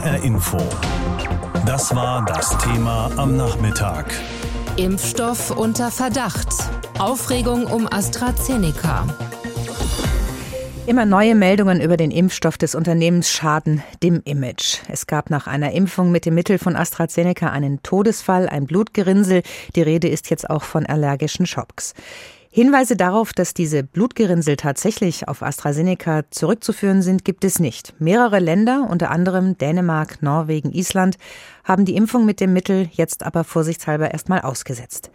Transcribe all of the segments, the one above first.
HR Info. Das war das Thema am Nachmittag. Impfstoff unter Verdacht. Aufregung um AstraZeneca. Immer neue Meldungen über den Impfstoff des Unternehmens schaden dem Image. Es gab nach einer Impfung mit dem Mittel von AstraZeneca einen Todesfall, ein Blutgerinnsel. Die Rede ist jetzt auch von allergischen Schocks. Hinweise darauf, dass diese Blutgerinnsel tatsächlich auf AstraZeneca zurückzuführen sind, gibt es nicht. Mehrere Länder, unter anderem Dänemark, Norwegen, Island, haben die Impfung mit dem Mittel jetzt aber vorsichtshalber erstmal ausgesetzt.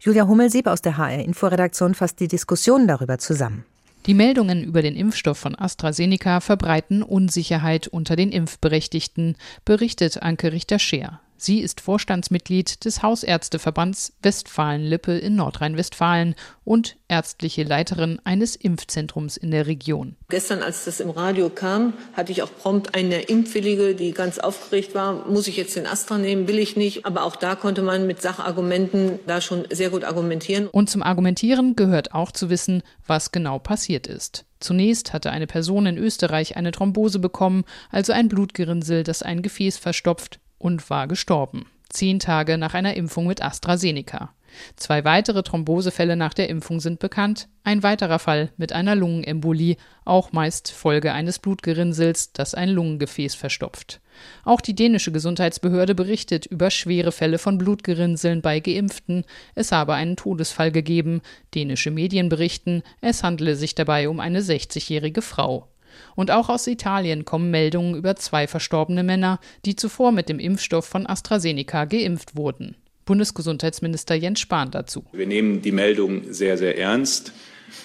Julia Hummelsieb aus der HR Inforedaktion fasst die Diskussion darüber zusammen. Die Meldungen über den Impfstoff von AstraZeneca verbreiten Unsicherheit unter den Impfberechtigten, berichtet Anke Richter-Scheer. Sie ist Vorstandsmitglied des Hausärzteverbands Westfalen-Lippe in Nordrhein-Westfalen und ärztliche Leiterin eines Impfzentrums in der Region. Gestern, als das im Radio kam, hatte ich auch prompt eine Impfwillige, die ganz aufgeregt war. Muss ich jetzt den Astra nehmen? Will ich nicht? Aber auch da konnte man mit Sachargumenten da schon sehr gut argumentieren. Und zum Argumentieren gehört auch zu wissen, was genau passiert ist. Zunächst hatte eine Person in Österreich eine Thrombose bekommen, also ein Blutgerinnsel, das ein Gefäß verstopft und war gestorben. Zehn Tage nach einer Impfung mit AstraZeneca. Zwei weitere Thrombosefälle nach der Impfung sind bekannt. Ein weiterer Fall mit einer Lungenembolie, auch meist Folge eines Blutgerinnsels, das ein Lungengefäß verstopft. Auch die dänische Gesundheitsbehörde berichtet über schwere Fälle von Blutgerinnseln bei Geimpften. Es habe einen Todesfall gegeben. Dänische Medien berichten, es handele sich dabei um eine 60-jährige Frau. Und auch aus Italien kommen Meldungen über zwei verstorbene Männer, die zuvor mit dem Impfstoff von AstraZeneca geimpft wurden. Bundesgesundheitsminister Jens Spahn dazu. Wir nehmen die Meldung sehr, sehr ernst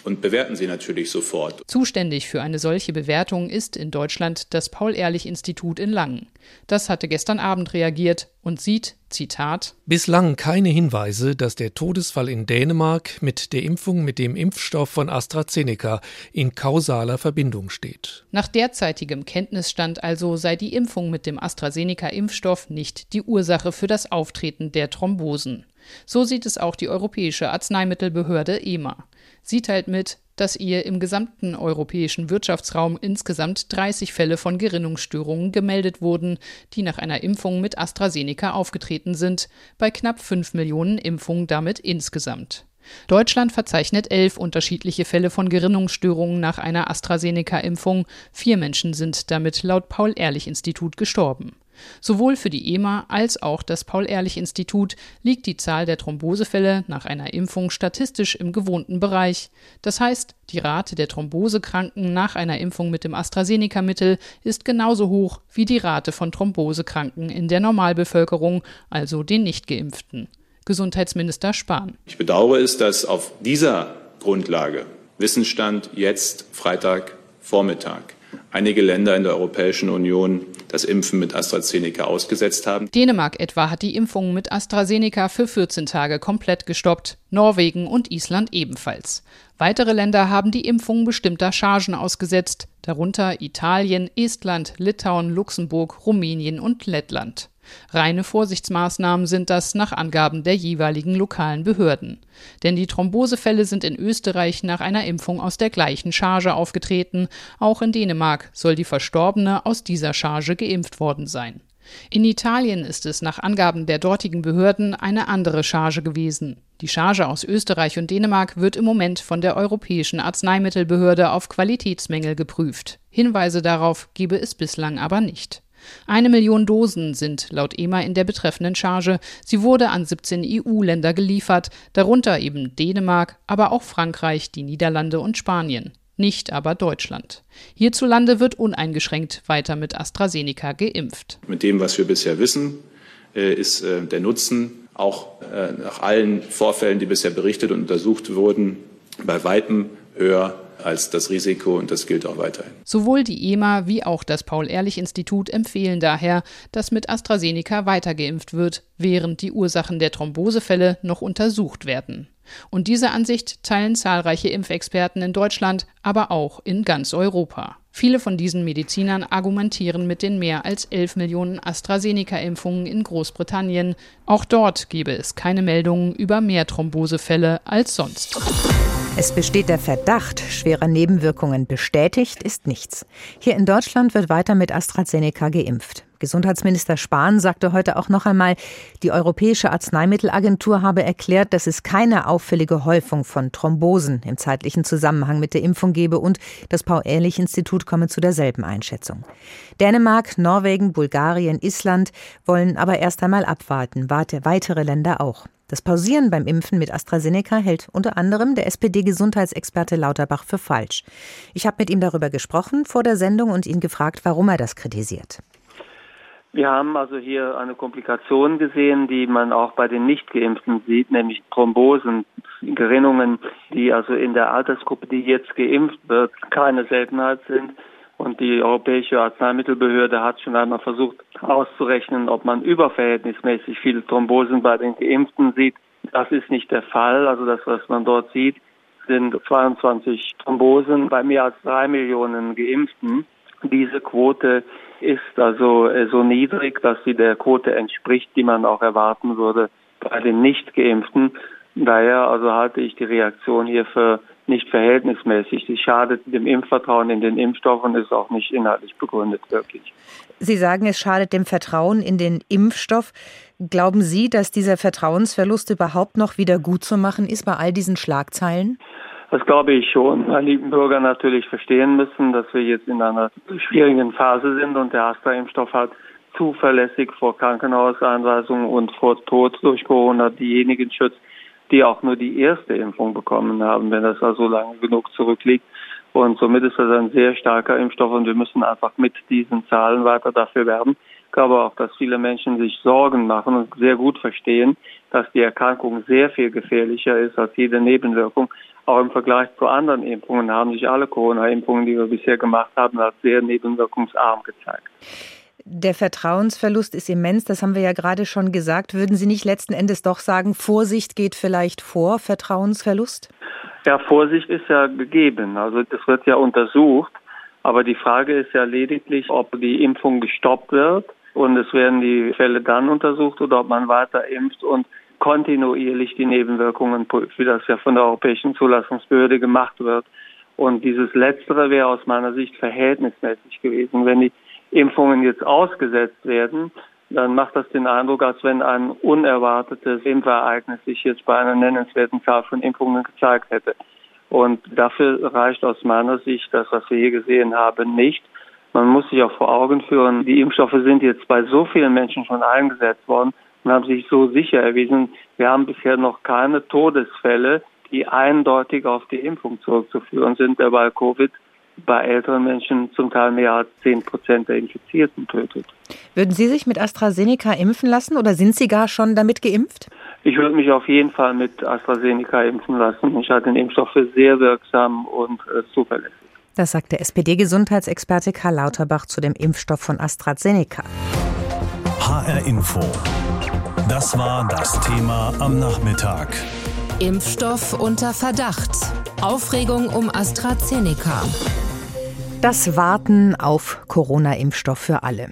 und bewerten sie natürlich sofort. Zuständig für eine solche Bewertung ist in Deutschland das Paul-Ehrlich-Institut in Langen. Das hatte gestern Abend reagiert und sieht, Zitat, Bislang keine Hinweise, dass der Todesfall in Dänemark mit der Impfung mit dem Impfstoff von AstraZeneca in kausaler Verbindung steht. Nach derzeitigem Kenntnisstand also sei die Impfung mit dem AstraZeneca-Impfstoff nicht die Ursache für das Auftreten der Thrombosen. So sieht es auch die Europäische Arzneimittelbehörde EMA. Sie teilt mit, dass ihr im gesamten europäischen Wirtschaftsraum insgesamt 30 Fälle von Gerinnungsstörungen gemeldet wurden, die nach einer Impfung mit AstraZeneca aufgetreten sind, bei knapp 5 Millionen Impfungen damit insgesamt. Deutschland verzeichnet elf unterschiedliche Fälle von Gerinnungsstörungen nach einer AstraZeneca-Impfung. Vier Menschen sind damit laut Paul-Ehrlich-Institut gestorben. Sowohl für die EMA als auch das Paul-Ehrlich-Institut liegt die Zahl der Thrombosefälle nach einer Impfung statistisch im gewohnten Bereich. Das heißt, die Rate der Thrombosekranken nach einer Impfung mit dem AstraZeneca-Mittel ist genauso hoch wie die Rate von Thrombosekranken in der Normalbevölkerung, also den Nichtgeimpften. Gesundheitsminister Spahn. Ich bedauere es, dass auf dieser Grundlage Wissensstand jetzt Freitag Vormittag einige Länder in der Europäischen Union das Impfen mit AstraZeneca ausgesetzt haben. Dänemark etwa hat die Impfung mit AstraZeneca für 14 Tage komplett gestoppt, Norwegen und Island ebenfalls. Weitere Länder haben die Impfung bestimmter Chargen ausgesetzt, darunter Italien, Estland, Litauen, Luxemburg, Rumänien und Lettland. Reine Vorsichtsmaßnahmen sind das nach Angaben der jeweiligen lokalen Behörden. Denn die Thrombosefälle sind in Österreich nach einer Impfung aus der gleichen Charge aufgetreten. Auch in Dänemark soll die Verstorbene aus dieser Charge geimpft worden sein. In Italien ist es nach Angaben der dortigen Behörden eine andere Charge gewesen. Die Charge aus Österreich und Dänemark wird im Moment von der Europäischen Arzneimittelbehörde auf Qualitätsmängel geprüft. Hinweise darauf gebe es bislang aber nicht. Eine Million Dosen sind laut EMA in der betreffenden Charge. Sie wurde an 17 EU-Länder geliefert, darunter eben Dänemark, aber auch Frankreich, die Niederlande und Spanien. Nicht aber Deutschland. Hierzulande wird uneingeschränkt weiter mit AstraZeneca geimpft. Mit dem, was wir bisher wissen, äh, ist äh, der Nutzen auch äh, nach allen Vorfällen, die bisher berichtet und untersucht wurden, bei weitem höher als das Risiko und das gilt auch weiterhin. Sowohl die EMA wie auch das Paul-Ehrlich-Institut empfehlen daher, dass mit AstraZeneca weitergeimpft wird, während die Ursachen der Thrombosefälle noch untersucht werden. Und diese Ansicht teilen zahlreiche Impfexperten in Deutschland, aber auch in ganz Europa. Viele von diesen Medizinern argumentieren mit den mehr als 11 Millionen AstraZeneca-Impfungen in Großbritannien. Auch dort gebe es keine Meldungen über mehr Thrombosefälle als sonst. Es besteht der Verdacht schwerer Nebenwirkungen. Bestätigt ist nichts. Hier in Deutschland wird weiter mit AstraZeneca geimpft. Gesundheitsminister Spahn sagte heute auch noch einmal, die Europäische Arzneimittelagentur habe erklärt, dass es keine auffällige Häufung von Thrombosen im zeitlichen Zusammenhang mit der Impfung gebe und das Paul-Ehrlich-Institut komme zu derselben Einschätzung. Dänemark, Norwegen, Bulgarien, Island wollen aber erst einmal abwarten, weitere Länder auch. Das Pausieren beim Impfen mit AstraZeneca hält unter anderem der SPD-Gesundheitsexperte Lauterbach für falsch. Ich habe mit ihm darüber gesprochen vor der Sendung und ihn gefragt, warum er das kritisiert. Wir haben also hier eine Komplikation gesehen, die man auch bei den Nicht-Geimpften sieht, nämlich Thrombosen, Gerinnungen, die also in der Altersgruppe, die jetzt geimpft wird, keine Seltenheit sind. Und die Europäische Arzneimittelbehörde hat schon einmal versucht auszurechnen, ob man überverhältnismäßig viele Thrombosen bei den Geimpften sieht. Das ist nicht der Fall. Also das, was man dort sieht, sind 22 Thrombosen bei mehr als drei Millionen Geimpften. Diese Quote ist also äh, so niedrig, dass sie der Quote entspricht, die man auch erwarten würde bei den Nicht-Geimpften. Daher also halte ich die Reaktion hier für nicht verhältnismäßig. Sie schadet dem Impfvertrauen in den Impfstoff und ist auch nicht inhaltlich begründet, wirklich. Sie sagen, es schadet dem Vertrauen in den Impfstoff. Glauben Sie, dass dieser Vertrauensverlust überhaupt noch wieder gut zu machen ist bei all diesen Schlagzeilen? Das glaube ich schon, weil die Bürger natürlich verstehen müssen, dass wir jetzt in einer schwierigen Phase sind und der Astra-Impfstoff hat zuverlässig vor Krankenhauseinweisungen und vor Tod durch Corona diejenigen schützt, die auch nur die erste Impfung bekommen haben, wenn das also lange genug zurückliegt. Und somit ist das ein sehr starker Impfstoff und wir müssen einfach mit diesen Zahlen weiter dafür werben. Ich glaube auch, dass viele Menschen sich Sorgen machen und sehr gut verstehen, dass die Erkrankung sehr viel gefährlicher ist als jede Nebenwirkung. Auch im Vergleich zu anderen Impfungen haben sich alle Corona-Impfungen, die wir bisher gemacht haben, als sehr nebenwirkungsarm gezeigt. Der Vertrauensverlust ist immens, das haben wir ja gerade schon gesagt. Würden Sie nicht letzten Endes doch sagen, Vorsicht geht vielleicht vor Vertrauensverlust? Ja, Vorsicht ist ja gegeben. Also das wird ja untersucht. Aber die Frage ist ja lediglich, ob die Impfung gestoppt wird und es werden die Fälle dann untersucht oder ob man weiter impft und kontinuierlich die Nebenwirkungen, wie das ja von der Europäischen Zulassungsbehörde gemacht wird. Und dieses Letztere wäre aus meiner Sicht verhältnismäßig gewesen. Wenn die Impfungen jetzt ausgesetzt werden, dann macht das den Eindruck, als wenn ein unerwartetes Impfereignis sich jetzt bei einer nennenswerten Zahl von Impfungen gezeigt hätte. Und dafür reicht aus meiner Sicht das, was wir hier gesehen haben, nicht. Man muss sich auch vor Augen führen, die Impfstoffe sind jetzt bei so vielen Menschen schon eingesetzt worden und haben sich so sicher erwiesen. Wir haben bisher noch keine Todesfälle, die eindeutig auf die Impfung zurückzuführen sind, der bei Covid bei älteren Menschen zum Teil mehr als 10 Prozent der Infizierten tötet. Würden Sie sich mit AstraZeneca impfen lassen oder sind Sie gar schon damit geimpft? Ich würde mich auf jeden Fall mit AstraZeneca impfen lassen. Ich halte den Impfstoff für sehr wirksam und äh, zuverlässig. Das sagt der SPD-Gesundheitsexperte Karl Lauterbach zu dem Impfstoff von AstraZeneca. HR Info. Das war das Thema am Nachmittag. Impfstoff unter Verdacht. Aufregung um AstraZeneca. Das Warten auf Corona-Impfstoff für alle.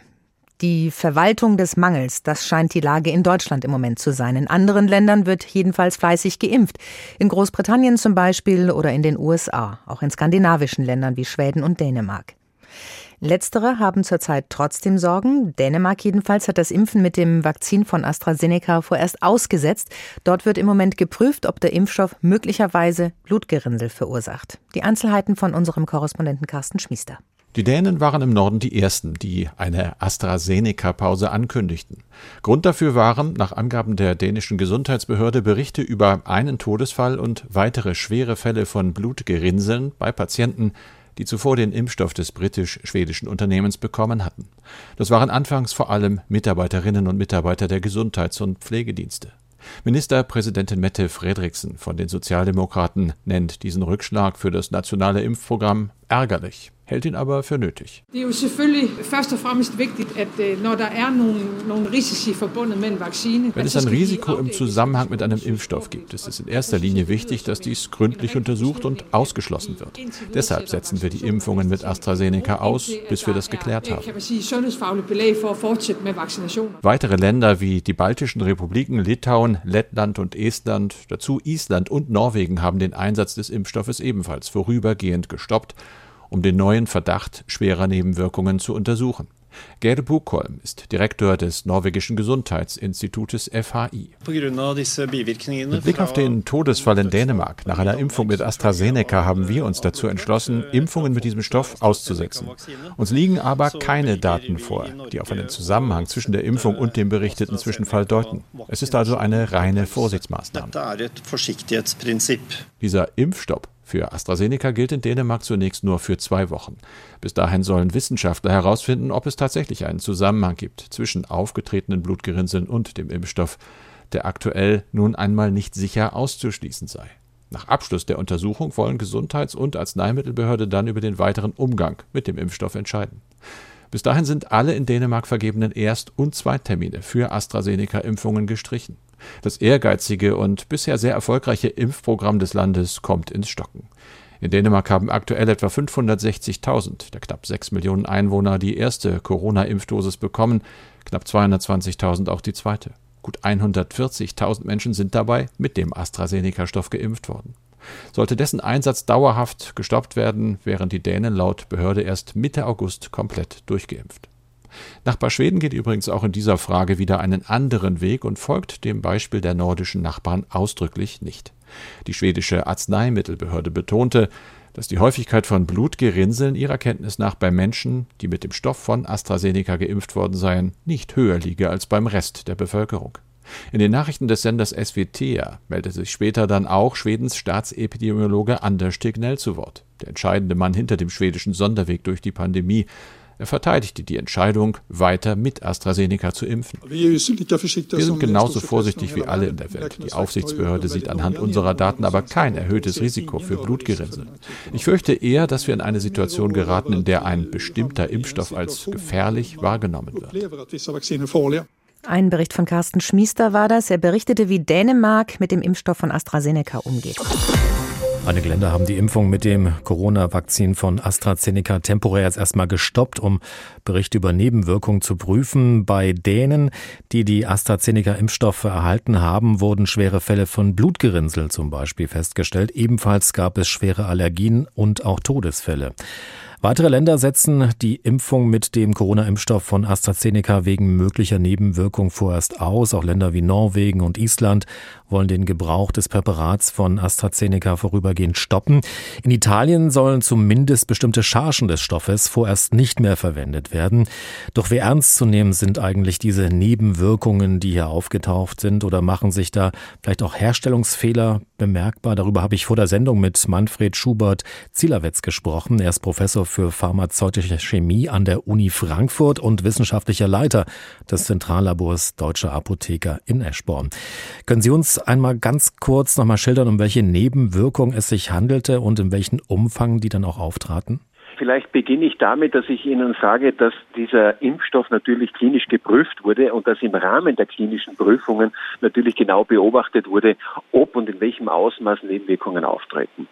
Die Verwaltung des Mangels, das scheint die Lage in Deutschland im Moment zu sein. In anderen Ländern wird jedenfalls fleißig geimpft. In Großbritannien zum Beispiel oder in den USA, auch in skandinavischen Ländern wie Schweden und Dänemark. Letztere haben zurzeit trotzdem Sorgen. Dänemark jedenfalls hat das Impfen mit dem Vakzin von AstraZeneca vorerst ausgesetzt. Dort wird im Moment geprüft, ob der Impfstoff möglicherweise Blutgerinnsel verursacht. Die Einzelheiten von unserem Korrespondenten Carsten Schmiester. Die Dänen waren im Norden die ersten, die eine AstraZeneca-Pause ankündigten. Grund dafür waren, nach Angaben der dänischen Gesundheitsbehörde, Berichte über einen Todesfall und weitere schwere Fälle von Blutgerinnseln bei Patienten, die zuvor den Impfstoff des britisch-schwedischen Unternehmens bekommen hatten. Das waren anfangs vor allem Mitarbeiterinnen und Mitarbeiter der Gesundheits- und Pflegedienste. Ministerpräsidentin Mette Fredriksen von den Sozialdemokraten nennt diesen Rückschlag für das nationale Impfprogramm ärgerlich hält ihn aber für nötig. Wenn es ein Risiko im Zusammenhang mit einem Impfstoff gibt, ist es in erster Linie wichtig, dass dies gründlich untersucht und ausgeschlossen wird. Deshalb setzen wir die Impfungen mit AstraZeneca aus, bis wir das geklärt haben. Weitere Länder wie die baltischen Republiken Litauen, Lettland und Estland, dazu Island und Norwegen haben den Einsatz des Impfstoffes ebenfalls vorübergehend gestoppt um den neuen Verdacht schwerer Nebenwirkungen zu untersuchen. Gerd Bukholm ist Direktor des norwegischen Gesundheitsinstitutes FHI. Mit Blick auf den Todesfall in Dänemark nach einer Impfung mit AstraZeneca haben wir uns dazu entschlossen, Impfungen mit diesem Stoff auszusetzen. Uns liegen aber keine Daten vor, die auf einen Zusammenhang zwischen der Impfung und dem berichteten Zwischenfall deuten. Es ist also eine reine Vorsichtsmaßnahme. Dieser Impfstopp für AstraZeneca gilt in Dänemark zunächst nur für zwei Wochen. Bis dahin sollen Wissenschaftler herausfinden, ob es tatsächlich einen Zusammenhang gibt zwischen aufgetretenen Blutgerinnseln und dem Impfstoff, der aktuell nun einmal nicht sicher auszuschließen sei. Nach Abschluss der Untersuchung wollen Gesundheits- und Arzneimittelbehörde dann über den weiteren Umgang mit dem Impfstoff entscheiden. Bis dahin sind alle in Dänemark vergebenen Erst- und Zweittermine für AstraZeneca-Impfungen gestrichen. Das ehrgeizige und bisher sehr erfolgreiche Impfprogramm des Landes kommt ins Stocken. In Dänemark haben aktuell etwa 560.000 der knapp 6 Millionen Einwohner die erste Corona-Impfdosis bekommen, knapp 220.000 auch die zweite. Gut 140.000 Menschen sind dabei mit dem AstraZeneca-Stoff geimpft worden. Sollte dessen Einsatz dauerhaft gestoppt werden, wären die Dänen laut Behörde erst Mitte August komplett durchgeimpft. Nachbar Schweden geht übrigens auch in dieser Frage wieder einen anderen Weg und folgt dem Beispiel der nordischen Nachbarn ausdrücklich nicht. Die schwedische Arzneimittelbehörde betonte, dass die Häufigkeit von Blutgerinnseln ihrer Kenntnis nach bei Menschen, die mit dem Stoff von AstraZeneca geimpft worden seien, nicht höher liege als beim Rest der Bevölkerung. In den Nachrichten des Senders SWT meldete sich später dann auch Schwedens Staatsepidemiologe Anders Tegnell zu Wort, der entscheidende Mann hinter dem schwedischen Sonderweg durch die Pandemie. Er verteidigte die Entscheidung, weiter mit AstraZeneca zu impfen. Wir sind genauso vorsichtig wie alle in der Welt. Die Aufsichtsbehörde sieht anhand unserer Daten aber kein erhöhtes Risiko für Blutgerinnsel. Ich fürchte eher, dass wir in eine Situation geraten, in der ein bestimmter Impfstoff als gefährlich wahrgenommen wird. Ein Bericht von Carsten Schmiester war das. Er berichtete, wie Dänemark mit dem Impfstoff von AstraZeneca umgeht. Einige Länder haben die Impfung mit dem Corona-Vakzin von AstraZeneca temporär jetzt erstmal gestoppt, um Berichte über Nebenwirkungen zu prüfen. Bei denen, die die AstraZeneca-Impfstoffe erhalten haben, wurden schwere Fälle von Blutgerinnsel zum Beispiel festgestellt. Ebenfalls gab es schwere Allergien und auch Todesfälle. Weitere Länder setzen die Impfung mit dem Corona-Impfstoff von AstraZeneca wegen möglicher Nebenwirkungen vorerst aus. Auch Länder wie Norwegen und Island wollen den Gebrauch des Präparats von AstraZeneca vorübergehend stoppen. In Italien sollen zumindest bestimmte Chargen des Stoffes vorerst nicht mehr verwendet werden. Doch wie ernst zu nehmen sind eigentlich diese Nebenwirkungen, die hier aufgetaucht sind oder machen sich da vielleicht auch Herstellungsfehler bemerkbar? Darüber habe ich vor der Sendung mit Manfred Schubert Zielerwetz gesprochen. Er ist Professor für pharmazeutische Chemie an der Uni Frankfurt und wissenschaftlicher Leiter des Zentrallabors Deutscher Apotheker in Eschborn. Können Sie uns einmal ganz kurz nochmal schildern, um welche Nebenwirkungen es sich handelte und in welchem Umfang die dann auch auftraten? Vielleicht beginne ich damit, dass ich Ihnen sage, dass dieser Impfstoff natürlich klinisch geprüft wurde und dass im Rahmen der klinischen Prüfungen natürlich genau beobachtet wurde, ob und in welchem Ausmaß Nebenwirkungen auftreten.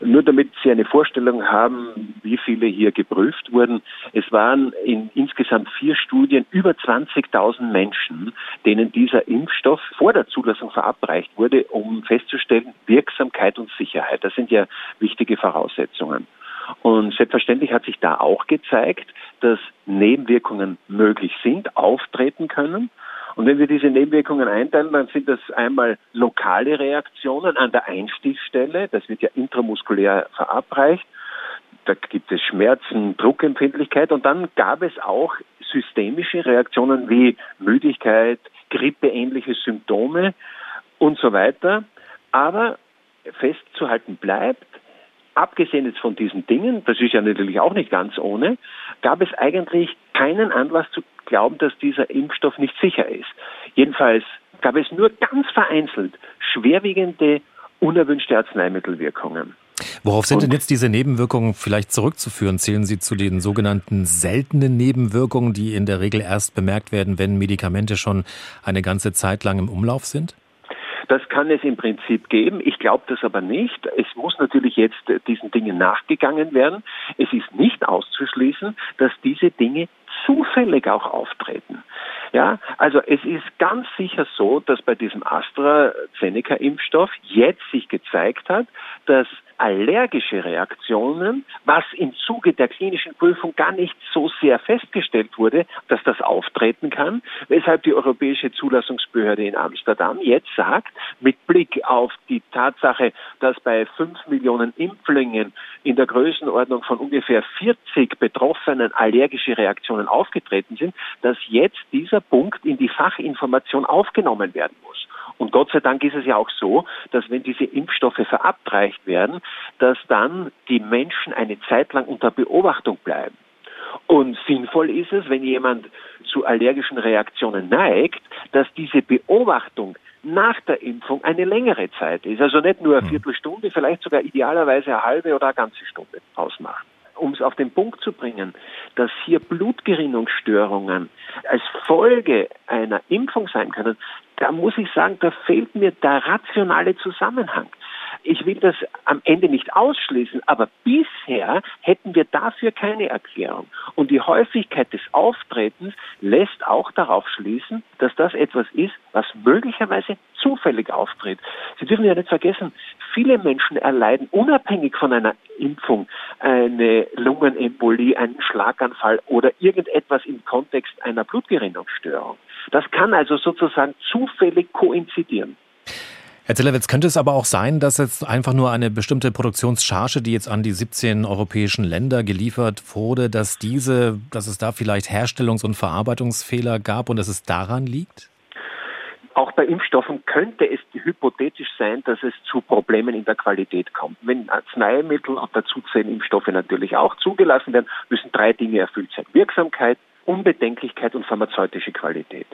Nur damit Sie eine Vorstellung haben, wie viele hier geprüft wurden. Es waren in insgesamt vier Studien über 20.000 Menschen, denen dieser Impfstoff vor der Zulassung verabreicht wurde, um festzustellen, Wirksamkeit und Sicherheit. Das sind ja wichtige Voraussetzungen. Und selbstverständlich hat sich da auch gezeigt, dass Nebenwirkungen möglich sind, auftreten können. Und wenn wir diese Nebenwirkungen einteilen, dann sind das einmal lokale Reaktionen an der Einstichstelle, das wird ja intramuskulär verabreicht. Da gibt es Schmerzen, Druckempfindlichkeit und dann gab es auch systemische Reaktionen wie Müdigkeit, grippeähnliche Symptome und so weiter. Aber festzuhalten bleibt, abgesehen jetzt von diesen Dingen, das ist ja natürlich auch nicht ganz ohne, gab es eigentlich keinen Anlass zu glauben, dass dieser Impfstoff nicht sicher ist. Jedenfalls gab es nur ganz vereinzelt schwerwiegende unerwünschte Arzneimittelwirkungen. Worauf sind denn jetzt diese Nebenwirkungen vielleicht zurückzuführen? Zählen Sie zu den sogenannten seltenen Nebenwirkungen, die in der Regel erst bemerkt werden, wenn Medikamente schon eine ganze Zeit lang im Umlauf sind? Das kann es im Prinzip geben. Ich glaube das aber nicht. Es muss natürlich jetzt diesen Dingen nachgegangen werden. Es ist nicht auszuschließen, dass diese Dinge zufällig auch auftreten. Ja, also es ist ganz sicher so, dass bei diesem AstraZeneca-Impfstoff jetzt sich gezeigt hat, dass allergische Reaktionen, was im Zuge der klinischen Prüfung gar nicht so sehr festgestellt wurde, dass das auftreten kann, weshalb die Europäische Zulassungsbehörde in Amsterdam jetzt sagt, mit Blick auf die Tatsache, dass bei fünf Millionen Impflingen in der Größenordnung von ungefähr 40 Betroffenen allergische Reaktionen aufgetreten sind, dass jetzt dieser Punkt in die Fachinformation aufgenommen werden muss. Und Gott sei Dank ist es ja auch so, dass wenn diese Impfstoffe verabreicht werden, dass dann die Menschen eine Zeit lang unter Beobachtung bleiben. Und sinnvoll ist es, wenn jemand zu allergischen Reaktionen neigt, dass diese Beobachtung nach der Impfung eine längere Zeit ist. Also nicht nur eine hm. Viertelstunde, vielleicht sogar idealerweise eine halbe oder eine ganze Stunde ausmacht um es auf den Punkt zu bringen, dass hier Blutgerinnungsstörungen als Folge einer Impfung sein können, da muss ich sagen, da fehlt mir der rationale Zusammenhang. Ich will das am Ende nicht ausschließen, aber bisher hätten wir dafür keine Erklärung. Und die Häufigkeit des Auftretens lässt auch darauf schließen, dass das etwas ist, was möglicherweise zufällig auftritt. Sie dürfen ja nicht vergessen, viele Menschen erleiden unabhängig von einer Impfung eine Lungenembolie, einen Schlaganfall oder irgendetwas im Kontext einer Blutgerinnungsstörung. Das kann also sozusagen zufällig koinzidieren. Herr Zillewitz, könnte es aber auch sein, dass jetzt einfach nur eine bestimmte Produktionscharge, die jetzt an die 17 europäischen Länder geliefert wurde, dass diese, dass es da vielleicht Herstellungs- und Verarbeitungsfehler gab und dass es daran liegt? Auch bei Impfstoffen könnte es hypothetisch sein, dass es zu Problemen in der Qualität kommt. Wenn Arzneimittel und dazu zählen Impfstoffe natürlich auch zugelassen werden, müssen drei Dinge erfüllt sein. Wirksamkeit, Unbedenklichkeit und pharmazeutische Qualität.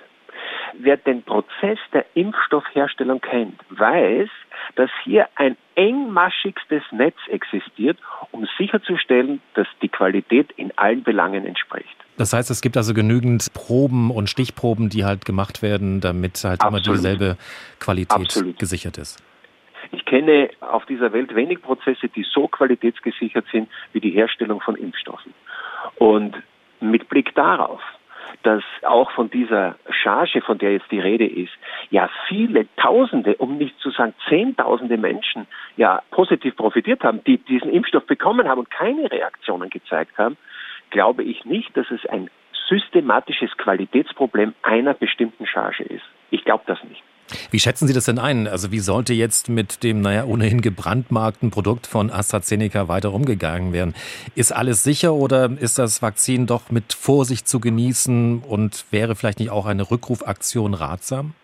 Wer den Prozess der Impfstoffherstellung kennt, weiß, dass hier ein engmaschigstes Netz existiert, um sicherzustellen, dass die Qualität in allen Belangen entspricht. Das heißt, es gibt also genügend Proben und Stichproben, die halt gemacht werden, damit halt Absolut. immer dieselbe Qualität Absolut. gesichert ist. Ich kenne auf dieser Welt wenig Prozesse, die so qualitätsgesichert sind wie die Herstellung von Impfstoffen. Und mit Blick darauf, dass auch von dieser Charge, von der jetzt die Rede ist, ja viele Tausende, um nicht zu sagen Zehntausende Menschen ja positiv profitiert haben, die diesen Impfstoff bekommen haben und keine Reaktionen gezeigt haben, glaube ich nicht, dass es ein systematisches Qualitätsproblem einer bestimmten Charge ist. Ich glaube das nicht. Wie schätzen Sie das denn ein? Also wie sollte jetzt mit dem, naja, ohnehin gebrandmarkten Produkt von AstraZeneca weiter umgegangen werden? Ist alles sicher oder ist das Vakzin doch mit Vorsicht zu genießen und wäre vielleicht nicht auch eine Rückrufaktion ratsam?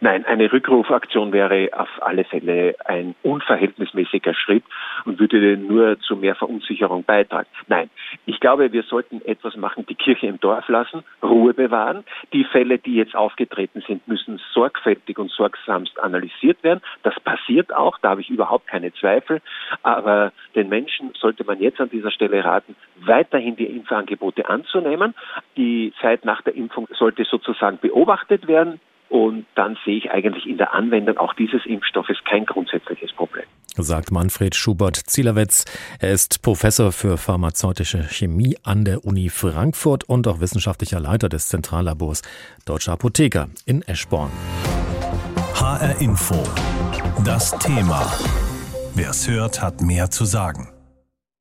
Nein, eine Rückrufaktion wäre auf alle Fälle ein unverhältnismäßiger Schritt und würde nur zu mehr Verunsicherung beitragen. Nein, ich glaube, wir sollten etwas machen, die Kirche im Dorf lassen, Ruhe bewahren. Die Fälle, die jetzt aufgetreten sind, müssen sorgfältig und sorgsamst analysiert werden. Das passiert auch, da habe ich überhaupt keine Zweifel. Aber den Menschen sollte man jetzt an dieser Stelle raten, weiterhin die Impfangebote anzunehmen. Die Zeit nach der Impfung sollte sozusagen beobachtet werden. Und dann sehe ich eigentlich in der Anwendung auch dieses Impfstoffes kein grundsätzliches Problem. Sagt Manfred Schubert-Zielerwetz. Er ist Professor für pharmazeutische Chemie an der Uni Frankfurt und auch wissenschaftlicher Leiter des Zentrallabors Deutscher Apotheker in Eschborn. HR Info. Das Thema. Wer es hört, hat mehr zu sagen.